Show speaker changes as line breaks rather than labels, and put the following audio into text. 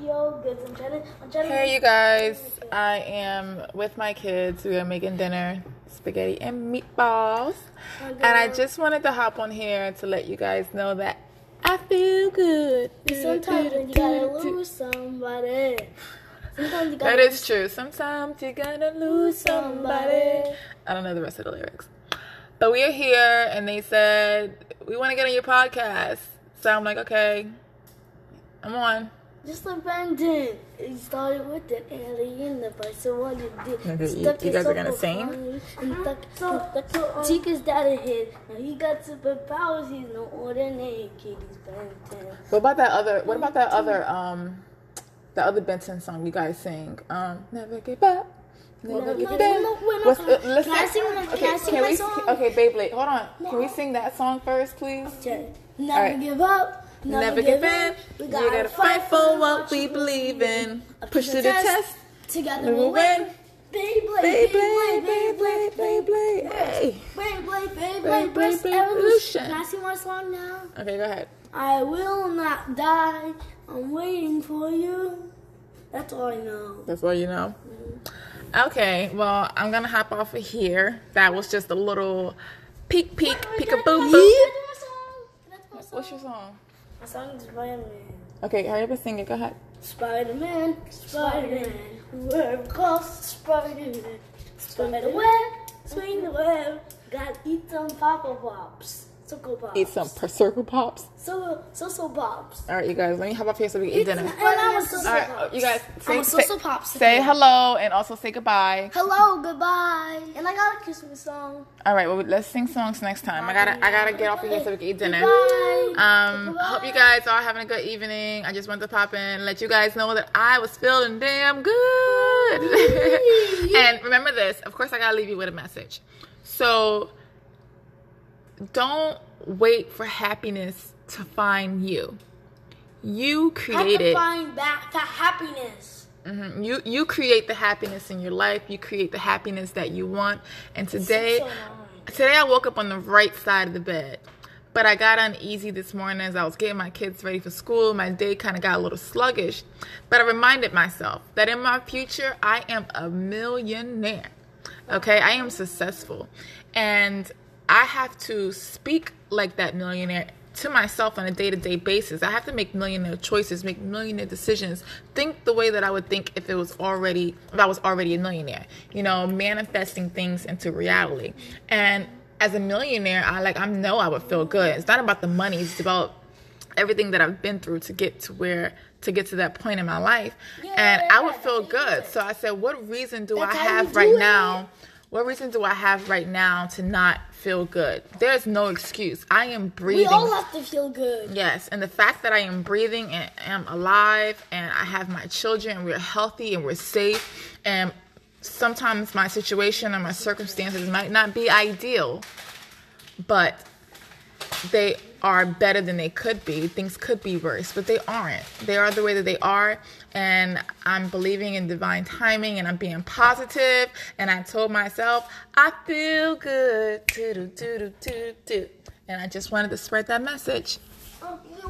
feel good. I'm trying to. I'm trying to.
Hey, you guys. I am with my kids. We are making dinner spaghetti and meatballs. And I just wanted to hop on here to let you guys know that I feel good.
Sometimes you gotta lose somebody. Sometimes you gotta.
That is true. Sometimes you're gonna lose somebody. I don't know the rest of the lyrics. But we are here, and they said, We want to get on your podcast. So I'm like, Okay, I'm on.
Just abandoned. It started with the alien, the person what you did.
Okay, you-
Stuck
you
in
guys are gonna sing?
And stuck, stuck, stuck, Chica's dad a hit. Now he got superpowers. He's no ordinary kid. He's Ben 10.
What about that other? What about that other? Um, the other Benson song you guys sing. Um, never give up. Never
No, no, no, wait, no,
What's,
can I-
uh, listen.
can I sing my-
okay,
can I sing
can
my
we?
song?
Okay, Beyblade. Hold on. Can we sing that song first, please?
Okay. Never
Alright.
give up. Never,
Never give in. We gotta fight for what we believe in. Push to the test.
Together
We
we'll win.
win.
Beyblade,
Beyblade,
Beyblade,
Beyblade, Beyblade. Hey.
Beyblade, Beyblade,
Beyblade,
Beyblade,
Beyblade,
Evolution. Can I sing my song now?
Okay, go ahead.
I will not die. I'm waiting for you. That's all I know.
That's all you know. Mm-hmm. Okay, well, I'm gonna hop off of here. That was just a little peek, peek, peekaboo, boo. What's your song?
My song Spider-Man.
Okay, hurry up and sing it. Go ahead.
Spider-Man, Spider-Man, wherever goes Spider-Man. Spider-web, swing the web. Gotta eat some Papa Pops. Circle Pops.
Eat some per- circle pops.
So, so, so Pops.
All right, you guys, let me hop off here so we can eat dinner.
And I'm a so,
All right, you guys, say,
I'm a
say,
pops.
say hello and also say goodbye.
Hello, goodbye. And I got a Christmas song.
All right, well, let's sing songs next time. I gotta, I gotta get off of here so we can eat dinner.
Bye.
Um, hope you guys are having a good evening. I just wanted to pop in and let you guys know that I was feeling damn good. and remember this, of course, I gotta leave you with a message. So don't wait for happiness to find you. You
to
created
find back to happiness.
Mhm. You you create the happiness in your life. You create the happiness that you want. And today,
So
today I woke up on the right side of the bed, but I got uneasy this morning as I was getting my kids ready for school. My day kind of got a little sluggish, but I reminded myself that in my future I am a millionaire. Okay, I am successful, and I have to speak like that millionaire to myself on a day-to-day basis. I have to make millionaire choices, make millionaire decisions, think the way that I would think if it was already if I was already a millionaire. You know, manifesting things into reality. And as a millionaire, I like I know I would feel good. It's not about the money, it's about everything that I've been through to get to where to get to that point in my life. and I would feel good. So I said, what reason do I have right
it.
now? What reason do I have right now to not feel good? There's no excuse. I am breathing.
We all have to feel good.
Yes, and the fact that I am breathing and am alive and I have my children and we're healthy and we're safe and sometimes my situation and my circumstances might not be ideal, but they are better than they could be. Things could be worse, but they aren't. They are the way that they are, and I'm believing in divine timing and I'm being positive. and I told myself, I feel good. And I just wanted to spread that message.
Um,